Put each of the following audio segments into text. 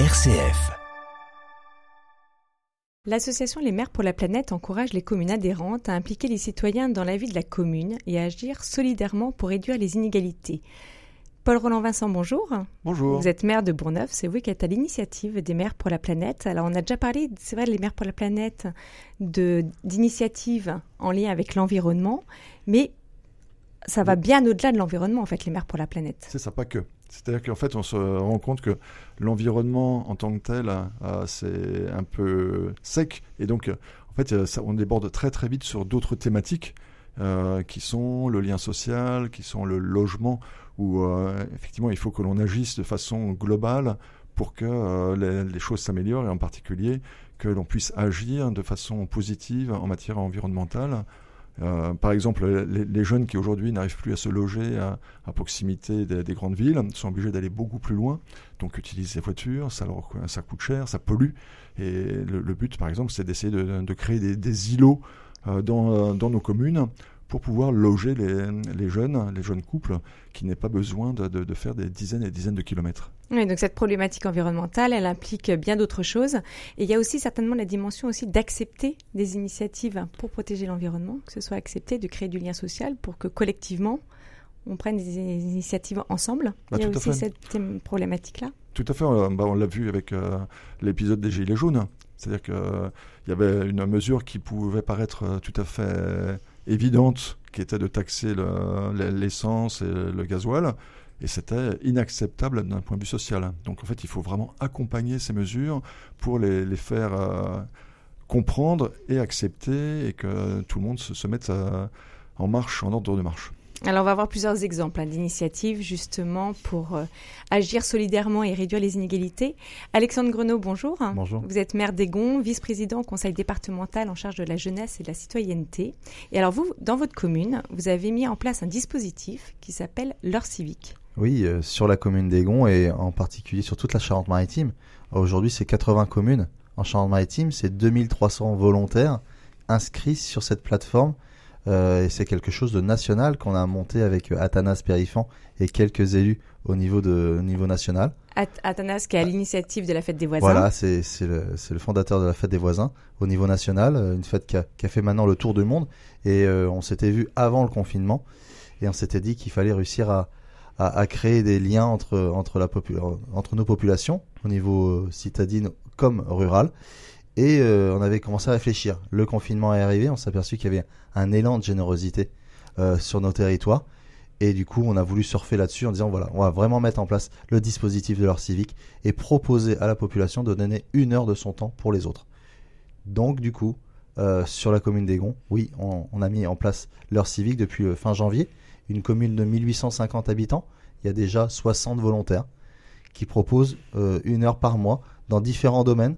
RCF. L'association Les Maires pour la Planète encourage les communes adhérentes à impliquer les citoyens dans la vie de la commune et à agir solidairement pour réduire les inégalités. Paul Roland Vincent, bonjour. Bonjour. Vous êtes maire de Bourneuf, c'est vous qui êtes à l'initiative des maires pour la planète. Alors on a déjà parlé, c'est vrai, les maires pour la planète, d'initiatives en lien avec l'environnement, mais ça va bien au-delà de l'environnement, en fait, les maires pour la planète. C'est ça, pas que. C'est-à-dire qu'en fait, on se rend compte que l'environnement en tant que tel, euh, c'est un peu sec. Et donc, euh, en fait, euh, ça, on déborde très très vite sur d'autres thématiques qui sont le lien social, qui sont le logement, où effectivement, il faut que l'on agisse de façon globale pour que les, les, choses s'améliorent et en particulier que l'on puisse agir de façon positive en matière environnementale euh, par exemple, les, jeunes qui aujourd'hui n'arrivent plus à se loger à, proximité des, grandes villes sont obligés d'aller beaucoup plus loin, donc utilisent les voitures, ça, leur, ça coûte cher, ça pollue. Et le, but, par exemple, c'est d'essayer de, créer des, îlots euh, dans, dans, nos communes pour pouvoir loger les, jeunes, les jeunes couples, qui n'aient pas besoin de, faire des dizaines et des dizaines de kilomètres. Oui, donc cette problématique environnementale, elle implique bien d'autres choses. Et il y a aussi certainement la dimension aussi d'accepter des initiatives pour protéger l'environnement, que ce soit accepter de créer du lien social pour que collectivement, on prenne des initiatives ensemble. Bah, il y a aussi cette problématique-là. Tout à fait. Euh, bah, on l'a vu avec euh, l'épisode des Gilets jaunes. C'est-à-dire qu'il euh, y avait une mesure qui pouvait paraître tout à fait évidente qui était de taxer l'essence et le gasoil. Et c'était inacceptable d'un point de vue social. Donc en fait, il faut vraiment accompagner ces mesures pour les, faire euh, comprendre et accepter et que tout le monde se, mette euh, en marche, en ordre de marche. Alors, on va avoir plusieurs exemples hein, d'initiatives justement pour euh, agir solidairement et réduire les inégalités. Alexandre Grenot, bonjour. Bonjour. Vous êtes maire d'Aigon, vice-président au conseil départemental en charge de la jeunesse et de la citoyenneté. Et alors, vous, dans votre commune, vous avez mis en place un dispositif qui s'appelle l'heure civique. Oui, euh, sur la commune d'Aigon et en particulier sur toute la Charente-Maritime. Aujourd'hui, c'est 80 communes en Charente-Maritime, c'est 2300 volontaires inscrits sur cette plateforme et c'est quelque chose de national qu'on a monté avec euh, Athanas Périfan et quelques élus au niveau, de, niveau national. Athanas qui est à l'initiative de la fête des voisins. Voilà, c'est le, le, fondateur de la fête des voisins au niveau national, euh, une fête qui a, qui a fait maintenant le tour du monde. Et on s'était vu avant le confinement et on s'était dit qu'il fallait réussir à, à, à, créer des liens entre, entre, la entre nos populations au niveau citadine comme rural. Et euh, on avait commencé à réfléchir. Le confinement est arrivé, on s'est aperçu qu'il y avait un élan de générosité euh, sur nos territoires. Et du coup, on a voulu surfer là-dessus en disant voilà, on va vraiment mettre en place le dispositif de l'heure civique et proposer à la population de donner une heure de son temps pour les autres. Donc, du coup, euh, sur la commune d'Aigon, oui, on, on, a mis en place l'heure civique depuis fin janvier. Une commune de 1850 habitants, il y a déjà 60 volontaires qui proposent une heure par mois dans différents domaines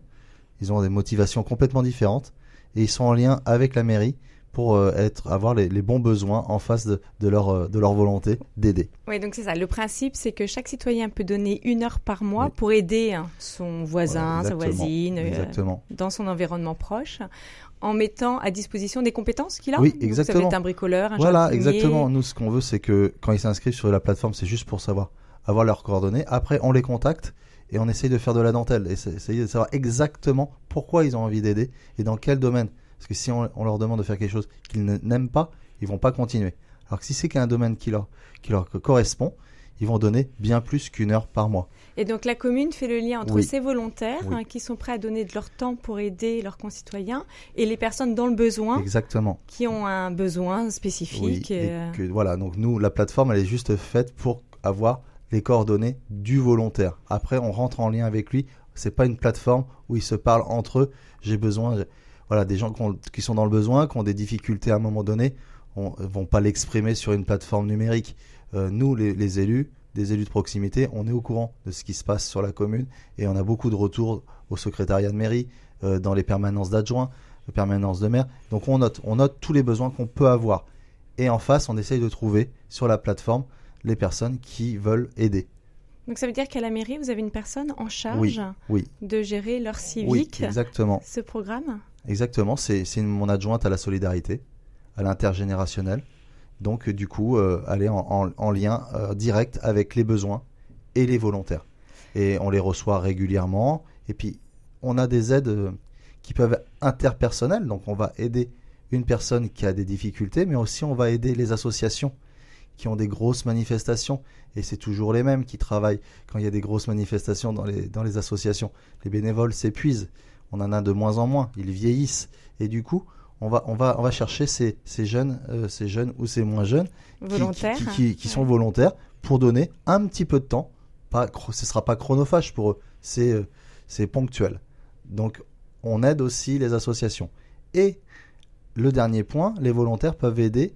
ils ont des motivations complètement différentes et ils sont en lien avec la mairie pour euh, être, avoir les, bons besoins en face de, de leur, euh, de leur volonté d'aider. Oui, donc c'est ça. Le principe, c'est que chaque citoyen peut donner une heure par mois pour aider hein, son voisin, sa voisine, euh, dans son environnement proche, en mettant à disposition des compétences qu'il a. Oui, exactement. ça peut être un bricoleur, un Voilà, exactement. Nous, ce qu'on veut, c'est que quand ils s'inscrivent sur la plateforme, c'est juste pour savoir avoir leurs coordonnées. Après, on les contacte et on essaye de faire de la dentelle et essayer de savoir exactement pourquoi ils ont envie d'aider et dans quel domaine. Parce que si on, leur demande de faire quelque chose qu'ils n'aiment pas, ils vont pas continuer. Alors que si c'est qu'un domaine qui leur, qui leur correspond, ils vont donner bien plus qu'une heure par mois. Et donc la commune fait le lien entre ces volontaires hein, qui sont prêts à donner de leur temps pour aider leurs concitoyens et les personnes dans le besoin. Exactement. Qui ont un besoin spécifique. Euh. voilà, donc nous, la plateforme, elle est juste faite pour avoir les coordonnées du volontaire. Après, on rentre en lien avec lui. C'est pas une plateforme où ils se parlent entre eux. J'ai besoin, voilà, des gens qui, sont dans le besoin, qui ont des difficultés à un moment donné, on vont pas l'exprimer sur une plateforme numérique. Euh, nous, les, élus, des élus de proximité, on est au courant de ce qui se passe sur la commune et on a beaucoup de retours au secrétariat de mairie, euh, dans les permanences d'adjoints, les permanences de maire. Donc on note, on note tous les besoins qu'on peut avoir. Et en face, on essaye de trouver sur la plateforme les personnes qui veulent aider. Donc ça veut dire qu'à la mairie, vous avez une personne en charge oui, de gérer leur civique, oui, exactement. ce programme? Exactement, c'est mon adjointe à la solidarité, à l'intergénérationnel. Donc du coup, euh, elle est en, lien euh, direct avec les besoins et les volontaires. et on les reçoit régulièrement. Et puis, on a des aides euh, qui peuvent être interpersonnelles, donc on va aider une personne qui a des difficultés, mais aussi on va aider les associations qui ont des grosses manifestations. Et c'est toujours les mêmes qui travaillent quand il y a des grosses manifestations dans les, dans les associations. Les bénévoles s'épuisent. On en a de moins en moins. Ils vieillissent. Et du coup, on va, on va, on va chercher ces, ces jeunes, euh, ces jeunes ou ces moins jeunes qui, qui, sont volontaires pour donner un petit peu de temps. Pas, ce sera pas chronophage pour eux. C'est, euh, c'est ponctuel. Donc, on aide aussi les associations. Et le dernier point, les volontaires peuvent aider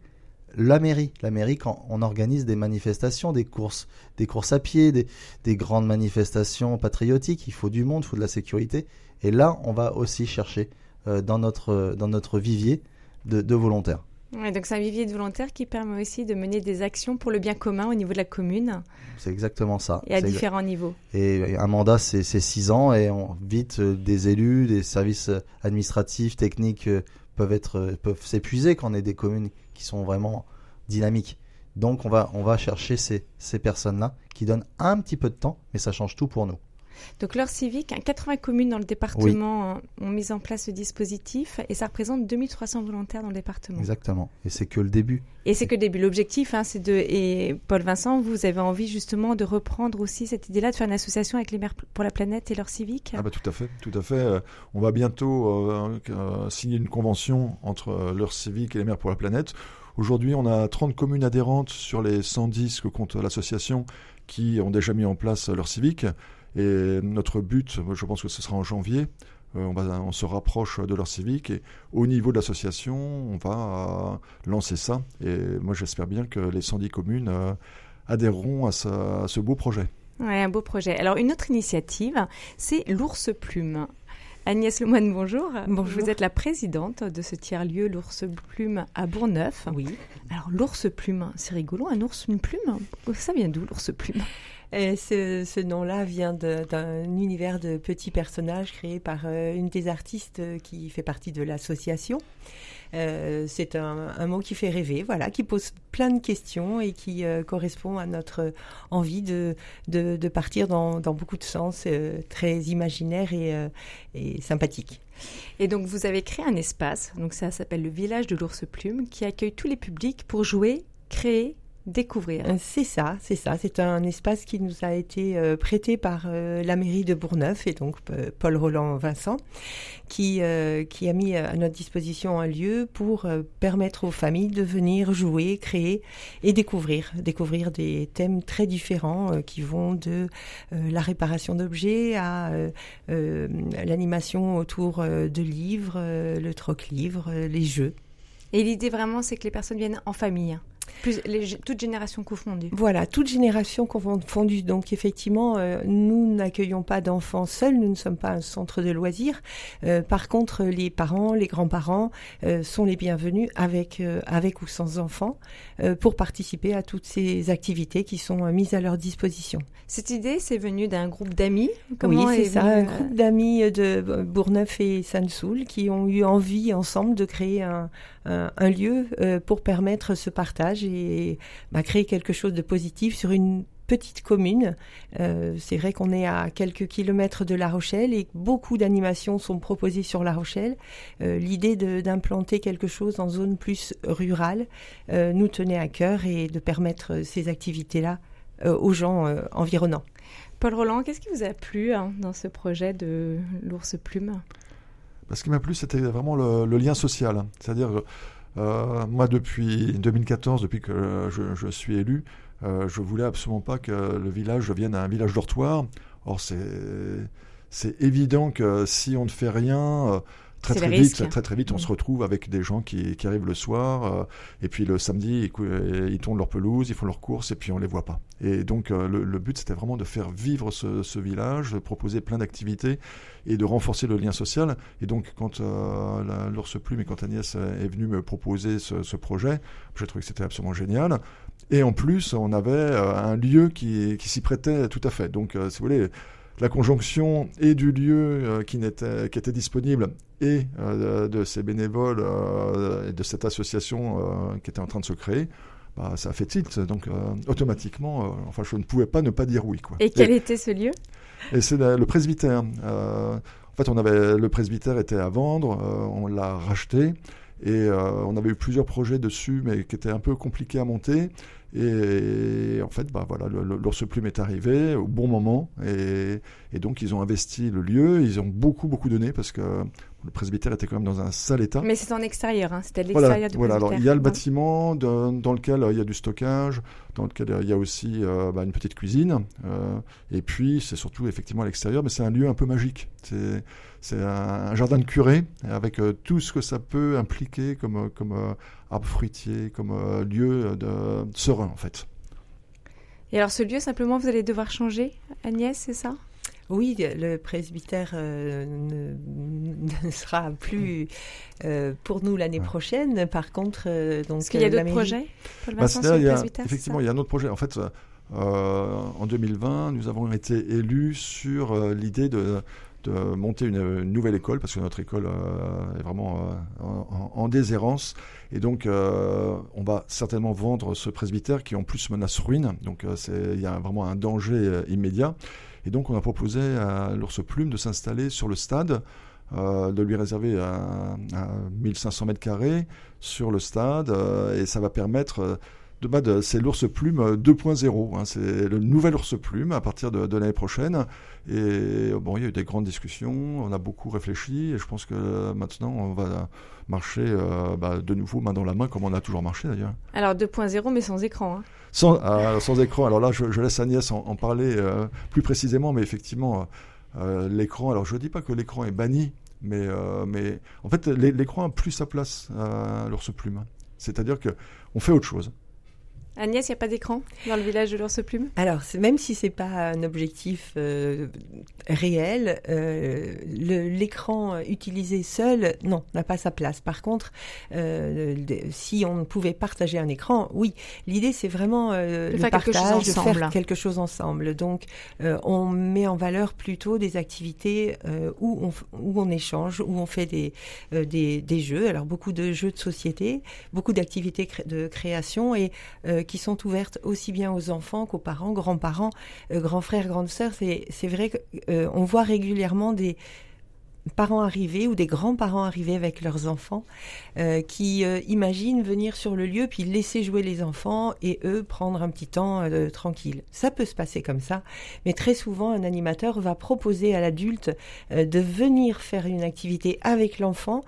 la mairie. La mairie, quand on organise des manifestations, des courses, des courses à pied, des, grandes manifestations patriotiques, il faut du monde, il faut de la sécurité. Et là, on va aussi chercher euh, dans, notre, dans notre vivier de, volontaires. donc c'est un vivier de volontaires qui permet aussi de mener des actions pour le bien commun au niveau de la commune. C'est exactement ça. Et à différents niveaux. Et un mandat, c'est six ans et on vite euh, des élus, des services administratifs, techniques euh, peuvent être peuvent s'épuiser quand on est des communes qui sont vraiment dynamiques. Donc on va, on va chercher ces, ces personnes-là qui donnent un petit peu de temps, mais ça change tout pour nous. Donc l'heure civique, 80 communes dans le département ont mis en place ce dispositif et ça représente 2300 volontaires dans le département. Exactement. Et c'est que le début. Et c'est que le début. L'objectif, hein, c'est de. Et Paul Vincent, vous avez envie justement de reprendre aussi cette idée-là, de faire une association avec les maires pour la planète et l'heure civique? Ah bah tout à fait, tout à fait. Euh, on va bientôt euh, euh, signer une convention entre l'heure civique et les maires pour la planète. Aujourd'hui, on a 30 communes adhérentes sur les 110 que compte l'association qui ont déjà mis en place leur civique. Et notre but, je pense que ce sera en janvier, euh, on, va, on, se rapproche de leur civique et au niveau de l'association, on va lancer ça. Et moi, j'espère bien que les 110 communes euh, adhéreront à, ce beau projet. Oui, un beau projet. Alors, une autre initiative, c'est l'ours plume. Agnès Lemoine, bonjour. bonjour. Vous êtes la présidente de ce tiers-lieu, l'ours plume à Bourgneuf. Oui. Alors, l'ours plume, c'est rigolo, un ours, une plume? Ça vient d'où, l'ours plume? Et ce, nom-là vient d'un univers de petits personnages créés par euh, une des artistes euh, qui fait partie de l'association. Euh, c'est un, mot qui fait rêver, voilà, qui pose plein de questions et qui correspond à notre envie de, partir dans, beaucoup de sens très imaginaires et, et sympathiques. Et donc vous avez créé un espace, donc ça s'appelle le village de l'ours plume, qui accueille tous les publics pour jouer, créer découvrir. Euh, c'est ça, c'est ça. C'est un espace qui nous a été euh, prêté par euh, la mairie de Bourgneuf et donc Paul Roland Vincent, qui, qui a mis à notre disposition un lieu pour permettre aux familles de venir jouer, créer et découvrir, découvrir des thèmes très différents qui vont de la réparation d'objets à l'animation autour de livres, le troc-livre, les jeux. Et l'idée vraiment, c'est que les personnes viennent en famille. Plus, les, toutes générations confondues. Voilà, toutes générations confondues. Donc effectivement, euh, nous n'accueillons pas d'enfants seuls, nous ne sommes pas un centre de loisirs. Euh, par contre, les parents, les grands-parents euh, sont les bienvenus avec, avec ou sans enfants pour participer à toutes ces activités qui sont mises à leur disposition. Cette idée, c'est venu d'un groupe d'amis? Oui, c'est ça, un groupe d'amis de Bourneuf et Sansoul qui ont eu envie ensemble de créer un, un lieu pour permettre ce partage et bah, créer quelque chose de positif sur une petite commune. Euh, c'est vrai qu'on est à quelques kilomètres de La Rochelle et beaucoup d'animations sont proposées sur La Rochelle. Euh, l'idée d'implanter quelque chose en zone plus rurale euh, nous tenait à cœur et de permettre ces activités-là aux gens environnants. Paul Roland, qu'est-ce qui vous a plu hein, dans ce projet de l'ours plume? Bah, Ce qui m'a plu, c'était vraiment le, le, lien social. C'est-à-dire euh, moi, depuis 2014, depuis que je, suis élu, euh, je voulais absolument pas que le village devienne un village dortoir. Or, c'est évident que si on ne fait rien, euh, très très vite, très très vite, on se retrouve avec des gens qui, qui arrivent le soir euh, et puis le samedi ils, ils tournent leur pelouse, ils font leurs courses et puis on les voit pas. Et donc euh, le, but c'était vraiment de faire vivre ce, ce village, de proposer plein d'activités et de renforcer le lien social. Et donc quand euh, l'ours plume et quand Agnès est venue me proposer ce, ce projet, j'ai trouvé que c'était absolument génial. Et en plus on avait euh, un lieu qui, qui s'y prêtait tout à fait. Donc si vous voulez la conjonction et du lieu euh, qui, était, qui était disponible et euh, de ces bénévoles euh, et de cette association qui était en train de se créer, bah, ça a fait tilt. Donc automatiquement, enfin, je ne pouvais pas ne pas dire oui. Quoi. Et quel était ce lieu? Et c'est le presbytère. en fait, on avait le presbytère était à vendre, on l'a racheté. Et on avait eu plusieurs projets dessus, mais qui étaient un peu compliqués à monter. Et, en fait, bah voilà, l'ours plume est arrivé au bon moment, et, donc ils ont investi le lieu. Ils ont beaucoup beaucoup donné parce que le presbytère était quand même dans un sale état. Mais c'est en extérieur, hein, c'était l'extérieur du voilà, alors il y a le bâtiment dans, lequel euh, il y a du stockage, dans lequel il y a aussi euh, bah, une petite cuisine, euh, et puis c'est surtout effectivement à l'extérieur, mais c'est un lieu un peu magique. C'est un, jardin de curé avec tout ce que ça peut impliquer comme, comme arbre fruitier, comme lieu de, serein en fait. Et alors ce lieu, simplement, vous allez devoir changer, Agnès, c'est ça? Oui, le presbytère euh, ne, sera plus euh, pour nous l'année prochaine. Par contre, euh, donc. Est-ce qu'il y a d'autres projets pour le bah, Effectivement, il y a un autre projet. En fait, en 2020, nous avons été élus sur l'idée de de monter une, nouvelle école parce que notre école est vraiment en, en, déshérence. Et donc on va certainement vendre ce presbytère qui en plus menace ruine. Donc il y a vraiment un danger immédiat. Et donc on a proposé à l'ours plume de s'installer sur le stade, euh, de lui réserver un, 1500 mètres carrés sur le stade, euh, et ça va permettre euh, de, bah, de c'est l'ours plume 2.0. Hein, c'est le nouvel ours plume à partir de, l'année prochaine. Et bon, il y a eu des grandes discussions, on a beaucoup réfléchi, et je pense que maintenant on va marcher bah, de nouveau main dans la main comme on a toujours marché d'ailleurs. Alors 2.0 mais sans écran. Hein. Sans, sans écran. Alors là, je, laisse Agnès en, parler euh, plus précisément, mais effectivement, euh, l'écran. Alors je ne dis pas que l'écran est banni, mais, euh, mais en fait, l'écran a plus sa place à l'ours plume. C'est-à-dire que on fait autre chose. Agnès, il n'y a pas d'écran dans le village de l'ours plume Alors, même si c'est pas un objectif euh, réel, euh, l'écran utilisé seul, non, n'a pas sa place. Par contre, euh, si on pouvait partager un écran, oui. L'idée, c'est vraiment le partage, de faire quelque chose ensemble. Donc, on met en valeur plutôt des activités où, on, où on échange, où on fait des, des, des, jeux. Alors, beaucoup de jeux de société, beaucoup d'activités de création et qui sont ouvertes aussi bien aux enfants qu'aux parents, grands-parents, euh, grands frères, grandes sœurs. C'est vrai qu'on euh, voit régulièrement des parents arriver ou des grands-parents arriver avec leurs enfants euh, qui imaginent venir sur le lieu puis laisser jouer les enfants et eux prendre un petit temps tranquille. Ça peut se passer comme ça, mais très souvent un animateur va proposer à l'adulte de venir faire une activité avec l'enfant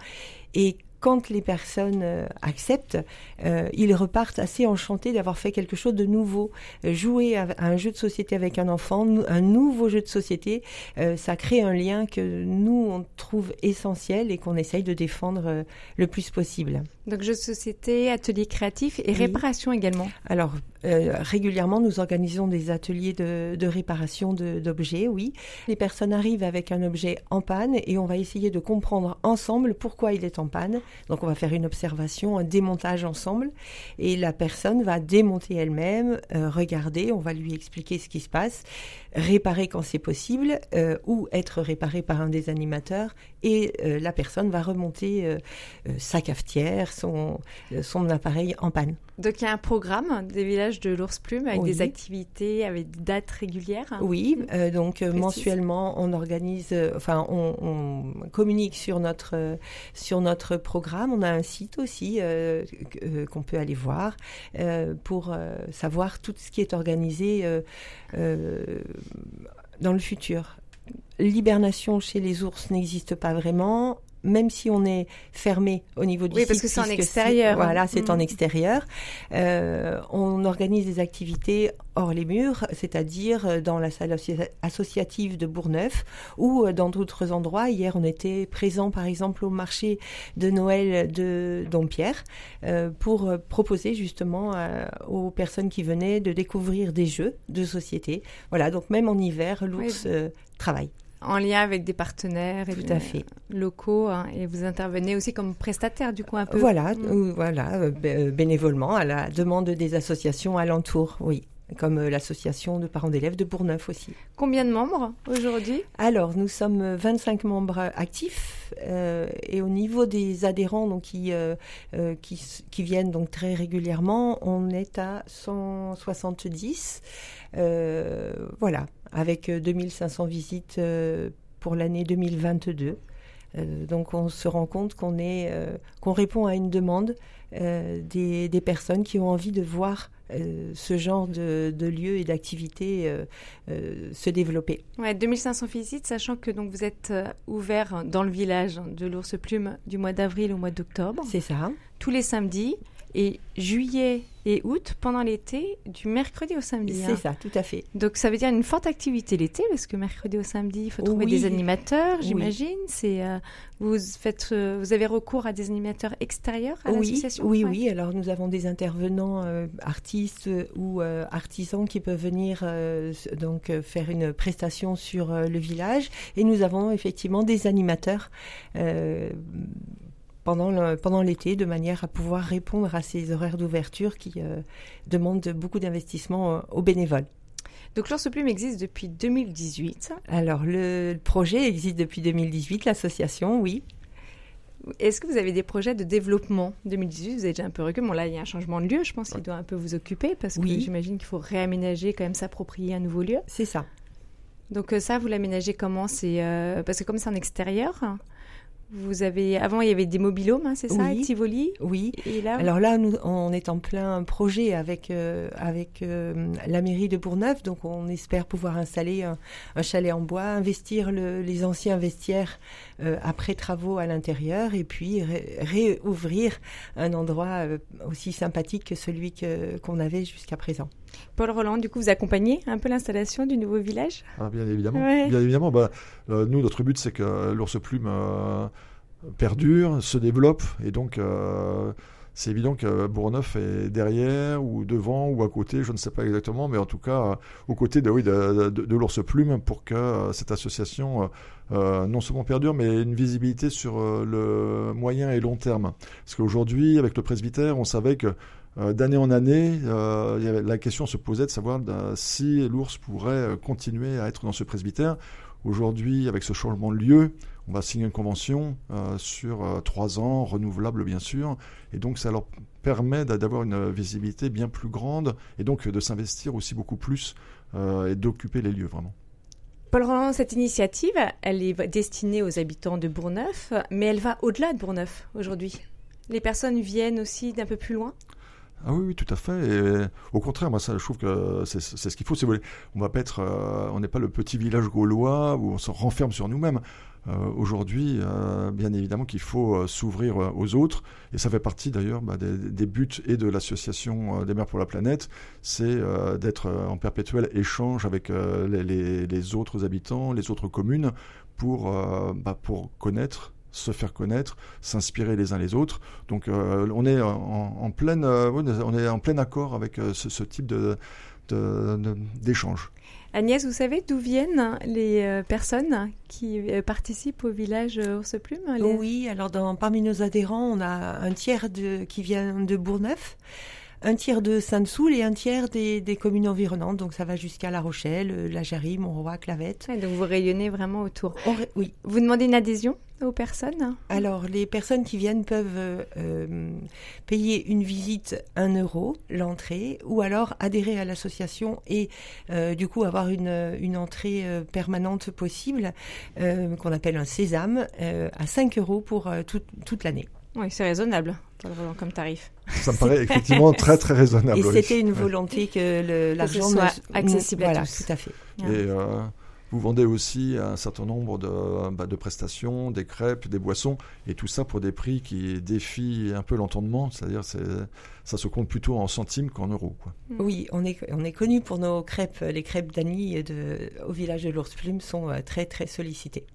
et quand les personnes euh, acceptent, euh, ils repartent assez enchantés d'avoir fait quelque chose de nouveau. Euh, jouer à, un jeu de société avec un enfant, un nouveau jeu de société, ça crée un lien que nous, on trouve essentiel et qu'on essaye de défendre le plus possible. Donc jeux de société, ateliers créatifs et réparation également. Alors euh, régulièrement, nous organisons des ateliers de, de réparation d'objets, oui. Les personnes arrivent avec un objet en panne et on va essayer de comprendre ensemble pourquoi il est en panne. Donc on va faire une observation, un démontage ensemble et la personne va démonter elle-même, euh, regarder, on va lui expliquer ce qui se passe, réparer quand c'est possible euh, ou être réparé par un des animateurs et la personne va remonter sa cafetière, son, son appareil en panne. Donc il y a un programme des villages de l'ours plume avec des activités, avec des dates régulières. Oui, euh, donc euh, mensuellement on organise, euh, enfin on, communique sur notre sur notre programme. On a un site aussi qu'on peut aller voir pour savoir tout ce qui est organisé dans le futur. L'hibernation chez les ours n'existe pas vraiment même si on est fermé au niveau du oui, parce que c'est en extérieur. Voilà, c'est en mm. extérieur. Euh, on organise des activités hors les murs, c'est-à-dire euh, dans la salle associative de Bourgneuf ou euh, dans d'autres endroits. Hier, on était présent, par exemple, au marché de Noël de Dompierre euh, pour proposer justement aux personnes qui venaient de découvrir des jeux de société. Voilà, donc même en hiver, l'ours travaille en lien avec des partenaires Tout à fait. locaux hein, et vous intervenez aussi comme prestataire du coup un peu. Voilà, mm. voilà, euh, euh, bénévolement à la demande des associations alentours, oui comme euh, l'association de parents d'élèves de Bourneuf aussi. Combien de membres aujourd'hui? Alors, nous sommes 25 membres actifs et au niveau des adhérents donc, qui, qui, qui, viennent donc très régulièrement, on est à 170. voilà, avec 2500 visites pour l'année 2022. donc on se rend compte qu'on est qu'on répond à une demande des, des, personnes qui ont envie de voir euh, ce genre de, de lieux et d'activités euh, euh, se développer. Ouais, 2500 visites, sachant que donc vous êtes ouvert dans le village de l'ours plume du mois d'avril au mois d'octobre. C'est ça. Tous les samedis et juillet et août pendant l'été, du mercredi au samedi. C'est hein. ça, tout à fait. Donc ça veut dire une forte activité l'été, parce que mercredi au samedi, il faut trouver des animateurs, j'imagine. C'est euh, vous faites, euh, vous avez recours à des animateurs extérieurs à l'association. Oui, oui. Alors nous avons des intervenants euh, artistes ou artisans qui peuvent venir donc faire une prestation sur le village, et nous avons effectivement des animateurs pendant, pendant l'été, de manière à pouvoir répondre à ces horaires d'ouverture qui euh, demandent beaucoup d'investissement euh, aux bénévoles. Donc l'Ours Plume existe depuis 2018. Alors le projet existe depuis 2018, l'association, oui. Est-ce que vous avez des projets de développement 2018 Vous avez déjà un peu recul. Bon, là, il y a un changement de lieu, je pense qu'il doit un peu vous occuper parce que j'imagine qu'il faut réaménager, quand même s'approprier un nouveau lieu. C'est ça. Donc euh, ça, vous l'aménagez comment? C'est Parce que comme c'est en extérieur, vous avez avant il y avait des mobilhomes, hein, c'est ça, oui. Tivoli? Oui. Et là, alors là, nous, on est en plein projet avec euh, avec euh, la mairie de Bourneuf, donc on espère pouvoir installer un, chalet en bois, investir les anciens vestiaires euh, après travaux à l'intérieur, et puis réouvrir un endroit aussi sympathique que celui que qu'on avait jusqu'à présent. Paul Roland, du coup, vous accompagnez un peu l'installation du nouveau village? Ah, Bien évidemment. Bien évidemment. Bah, nous, notre but, c'est que l'ours plume perdure, se développe, et donc euh, c'est évident que Bourneuf est derrière ou devant ou à côté, je ne sais pas exactement, mais en tout cas euh, aux côtés de, oui, de, l'ours plume pour que euh, cette association non seulement perdure, mais une visibilité sur le moyen et long terme. Parce qu'aujourd'hui, avec le presbytère, on savait que d'année en année, la question se posait de savoir si l'ours pourrait continuer à être dans ce presbytère. Aujourd'hui, avec ce changement de lieu, on va signer une convention euh, sur euh, trois ans, renouvelable bien sûr, et donc ça leur permet d'avoir une visibilité bien plus grande et donc de s'investir aussi beaucoup plus euh, et d'occuper les lieux vraiment. Paul Roland, cette initiative, elle est destinée aux habitants de Bourneuf, mais elle va au-delà de Bourneuf aujourd'hui. Les personnes viennent aussi d'un peu plus loin? Ah oui, oui, tout à fait. Et au contraire, moi, ça, je trouve que c'est ce qu'il faut. Si vous. On va pas être, on n'est pas le petit village gaulois où on se renferme sur nous-mêmes. Euh, aujourd'hui, euh, bien évidemment qu'il faut euh, s'ouvrir aux autres, et ça fait partie d'ailleurs bah, des, buts et de l'association des mers pour la planète, c'est d'être en perpétuel échange avec les, autres habitants, les autres communes, pour, bah, pour connaître se faire connaître, s'inspirer les uns les autres. Donc on est en, pleine, on est en plein accord avec ce, type de, d'échange. Agnès, vous savez d'où viennent les euh, personnes qui euh, participent au village Ours Plume Oui, alors dans, parmi nos adhérents, on a un tiers de, qui vient de Bourneuf un tiers de Sainte-Soule et un tiers des, communes environnantes. Donc ça va jusqu'à La Rochelle, La Jarry, Montroy, Clavette. donc vous rayonnez vraiment autour. oui. Vous demandez une adhésion aux personnes Alors, les personnes qui viennent peuvent euh, payer une visite 1 euro, l'entrée, ou alors adhérer à l'association et euh, du coup avoir une, une entrée euh, permanente possible, qu'on appelle un sésame, à 5 euros pour toute l'année. Oui, c'est raisonnable comme tarif. Ça me paraît effectivement très très raisonnable. Et c'était une volonté que l'argent soit accessible à tous. tout à fait. Et euh, vous vendez aussi un certain nombre de, bah, de, prestations, des crêpes, des boissons, et tout ça pour des prix qui défient un peu l'entendement, c'est-à-dire ça se compte plutôt en centimes qu'en euros. Quoi. Mm. Oui, on est, on est connu pour nos crêpes. Les crêpes d'Annie au village de l'Ours Plume sont euh, très très sollicitées.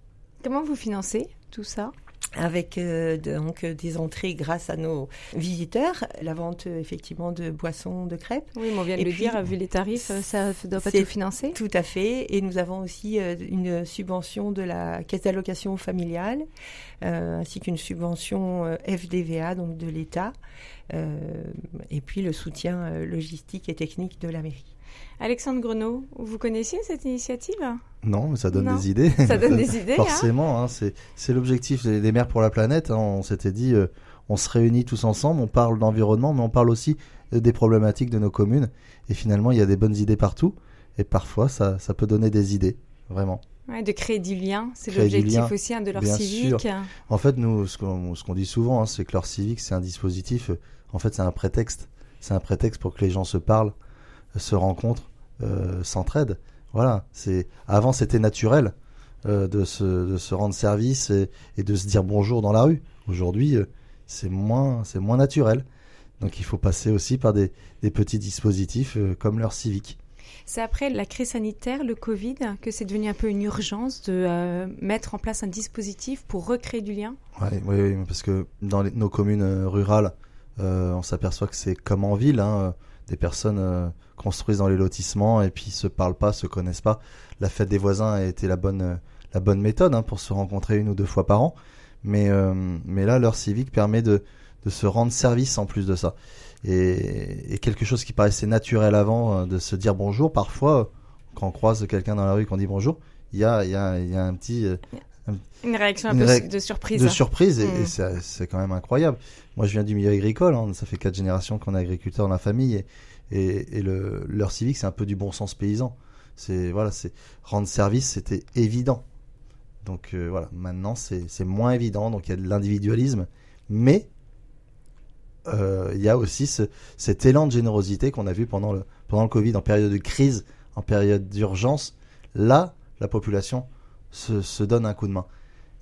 Comment vous financez tout ça? Avec euh, donc des entrées grâce à nos visiteurs, la vente effectivement de boissons, de crêpes. Oui, mais on vient de le dire, vu les tarifs, ça ne doit pas tout financer. Tout à fait. Et nous avons aussi euh, une subvention de la caisse d'allocation familiale, euh, ainsi qu'une subvention FDVA, donc de l'État, et puis le soutien logistique et technique de la mairie. Alexandre Grenot, vous connaissiez cette initiative? Non, mais ça donne des idées. Ça donne des idées. Hein. Forcément, hein, c'est l'objectif des, maires pour la planète. Hein. On s'était dit, euh, on se réunit tous ensemble, on parle d'environnement, mais on parle aussi des problématiques de nos communes. Et finalement, il y a des bonnes idées partout. et parfois ça, ça peut donner des idées, vraiment. Ouais, de créer du lien, c'est l'objectif aussi hein, de leur civique. Sûr. En fait, nous, ce qu'on dit souvent, hein, c'est que leur civique, c'est un dispositif, en fait, c'est un prétexte. C'est un prétexte pour que les gens se parlent, se rencontrent, euh, s'entraident. Voilà, c'est avant c'était naturel euh, de, se, de se rendre service et, et, de se dire bonjour dans la rue. Aujourd'hui, euh, c'est moins c'est moins naturel. Donc il faut passer aussi par des, des petits dispositifs comme leur civique. C'est après la crise sanitaire, le Covid, que c'est devenu un peu une urgence de euh, mettre en place un dispositif pour recréer du lien? Ouais, Oui, oui parce que dans les, nos communes rurales, euh, on s'aperçoit que c'est comme en ville. Hein, des personnes euh, construisent dans les lotissements et puis se parlent pas, se connaissent pas. La fête des voisins a été la bonne, euh, la bonne méthode hein, pour se rencontrer une ou deux fois par an. Mais, euh, mais là, leur civique permet de, de se rendre service en plus de ça. Et, et quelque chose qui paraissait naturel avant, euh, de se dire bonjour, parfois, quand on croise quelqu'un dans la rue qu'on dit bonjour, il y a, y, a, y a un petit... Une réaction un peu ré de surprise. De surprise, et, mmh. et c'est quand même incroyable. Moi, je viens du milieu agricole, hein, ça fait quatre générations qu'on est agriculteur dans la famille, et, et, et le, leur civique, c'est un peu du bon sens paysan. C'est voilà, c'est rendre service, c'était évident. Donc euh, voilà, maintenant c'est moins évident, donc il y a de l'individualisme, mais euh, il y a aussi ce, cet élan de générosité qu'on a vu pendant le, pendant le Covid, en période de crise, en période d'urgence. Là, la population se, se, donne un coup de main.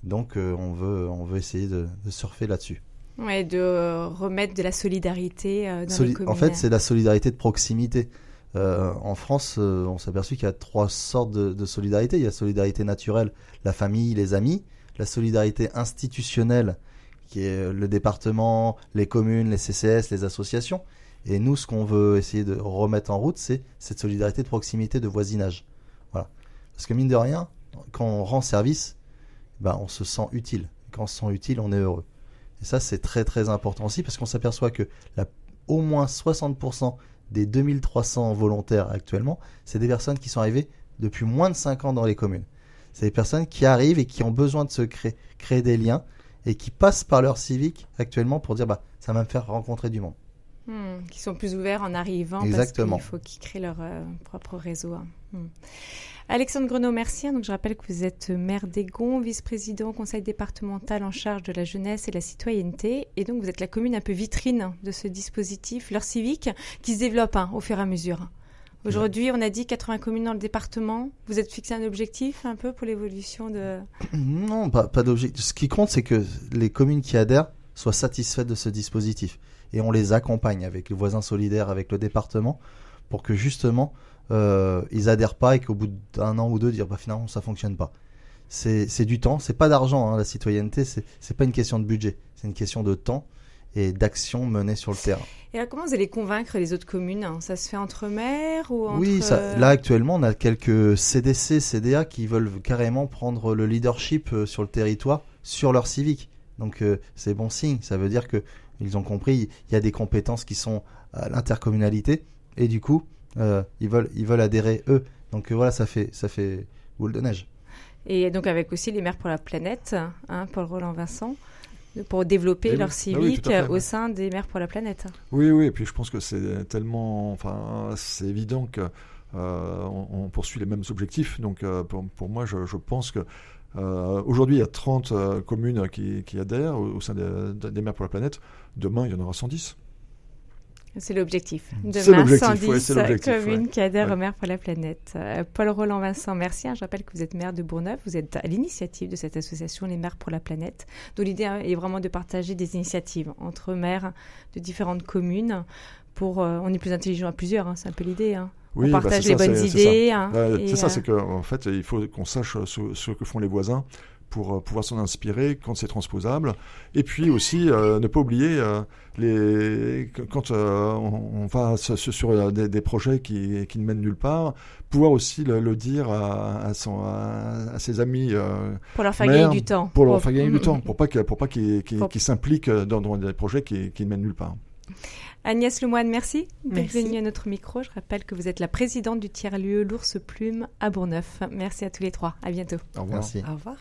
Donc euh, on, veut, on veut essayer de, de surfer là-dessus. Ouais, de remettre de la solidarité euh, dans Soli les communes. En fait, c'est la solidarité de proximité. Euh, en France, euh, on s'est aperçu qu'il y a trois sortes de, de, solidarité. Il y a la solidarité naturelle, la famille, les amis. La solidarité institutionnelle, qui est le département, les communes, les CCS, les associations. Et nous, ce qu'on veut essayer de remettre en route, c'est cette solidarité de proximité, de voisinage. Voilà. Parce que mine de rien, quand on rend service, ben, on se sent utile. Quand on se sent utile, on est heureux. Et ça, c'est très très important aussi parce qu'on s'aperçoit que la, au moins 60% des 2300 volontaires actuellement, c'est des personnes qui sont arrivées depuis moins de 5 ans dans les communes. C'est des personnes qui arrivent et qui ont besoin de se créer, créer des liens et qui passent par leur civique actuellement pour dire bah ça va me faire rencontrer du monde. Mmh, qui sont plus ouverts en arrivant Exactement. parce qu'il faut qu'ils créent leur euh, propre réseau. Hein. Alexandre Grenot, merci. Donc, je rappelle que vous êtes maire d'Egon, vice-président conseil départemental en charge de la jeunesse et la citoyenneté. Et donc, vous êtes la commune un peu vitrine de ce dispositif, leur civique, qui se développe hein, au fur et à mesure. Aujourd'hui, on a dit 80 communes dans le département. Vous êtes fixé un objectif un peu pour l'évolution de... Non, pas, pas d'objectif. Ce qui compte, c'est que les communes qui adhèrent soient satisfaites de ce dispositif. Et on les accompagne avec les voisins solidaires, avec le département, pour que justement euh, ils adhèrent pas et qu'au bout d'un an ou deux dire bah finalement ça fonctionne pas. C'est du temps, c'est pas d'argent hein, la citoyenneté, c'est pas une question de budget, c'est une question de temps et d'action menée sur le terrain. Et là, comment vous allez convaincre les autres communes Ça se fait entre maires ou entre... Oui, ça, là actuellement, on a quelques CDC, CDA qui veulent carrément prendre le leadership euh, sur le territoire, sur leur civique. Donc euh, c'est bon signe, ça veut dire que ils ont compris, il y a des compétences qui sont à l'intercommunalité et du coup, euh, ils veulent ils veulent adhérer eux. Donc euh, voilà, ça fait ça fait boule de neige. Et donc avec aussi les maires pour la planète, hein, Paul Roland Vincent, pour développer et leur oui. civique ah oui, fait, au sein des maires pour la planète. Oui, oui, et puis je pense que c'est tellement, enfin, c'est évident que euh, on, on, poursuit les mêmes objectifs. Donc euh, pour, pour, moi, je, je pense que euh, aujourd'hui, il y a 30 communes qui, qui adhèrent au, au sein des, des maires pour la planète. Demain, il y en aura 110. C'est l'objectif. Demain, 110 ouais, communes ouais. qui adhèrent ouais. au maire pour la planète. Euh, Paul Roland Vincent, merci. Je rappelle que vous êtes maire de Bourneuf. Vous êtes à l'initiative de cette association Les Maires pour la planète. Donc l'idée est vraiment de partager des initiatives entre maires de différentes communes. Pour, euh, on est plus intelligent à plusieurs, hein, c'est un peu l'idée. Hein. Oui, on partage bah les ça, bonnes idées. Hein, c'est euh... ça, c'est qu'en en fait, il faut qu'on sache ce, ce, que font les voisins pour pouvoir s'en inspirer quand c'est transposable. Et puis aussi, euh, ne pas oublier, euh, les, quand euh, on, on, va sur des, des, projets qui, qui, ne mènent nulle part, pouvoir aussi le, le dire à, à, son, à, à, ses amis. pour leur faire gagner du temps. Pour leur faire gagner du temps, pour pas qu'ils pour pas qu'ils qu qu s'impliquent dans, dans, des projets qui, qui ne mènent nulle part. Agnès Lemoine, merci d'être venue à notre micro. Je rappelle que vous êtes la présidente du tiers-lieu L'Ours Plume à Bourneuf. Merci à tous les trois. À bientôt. Au revoir. Merci. Au revoir.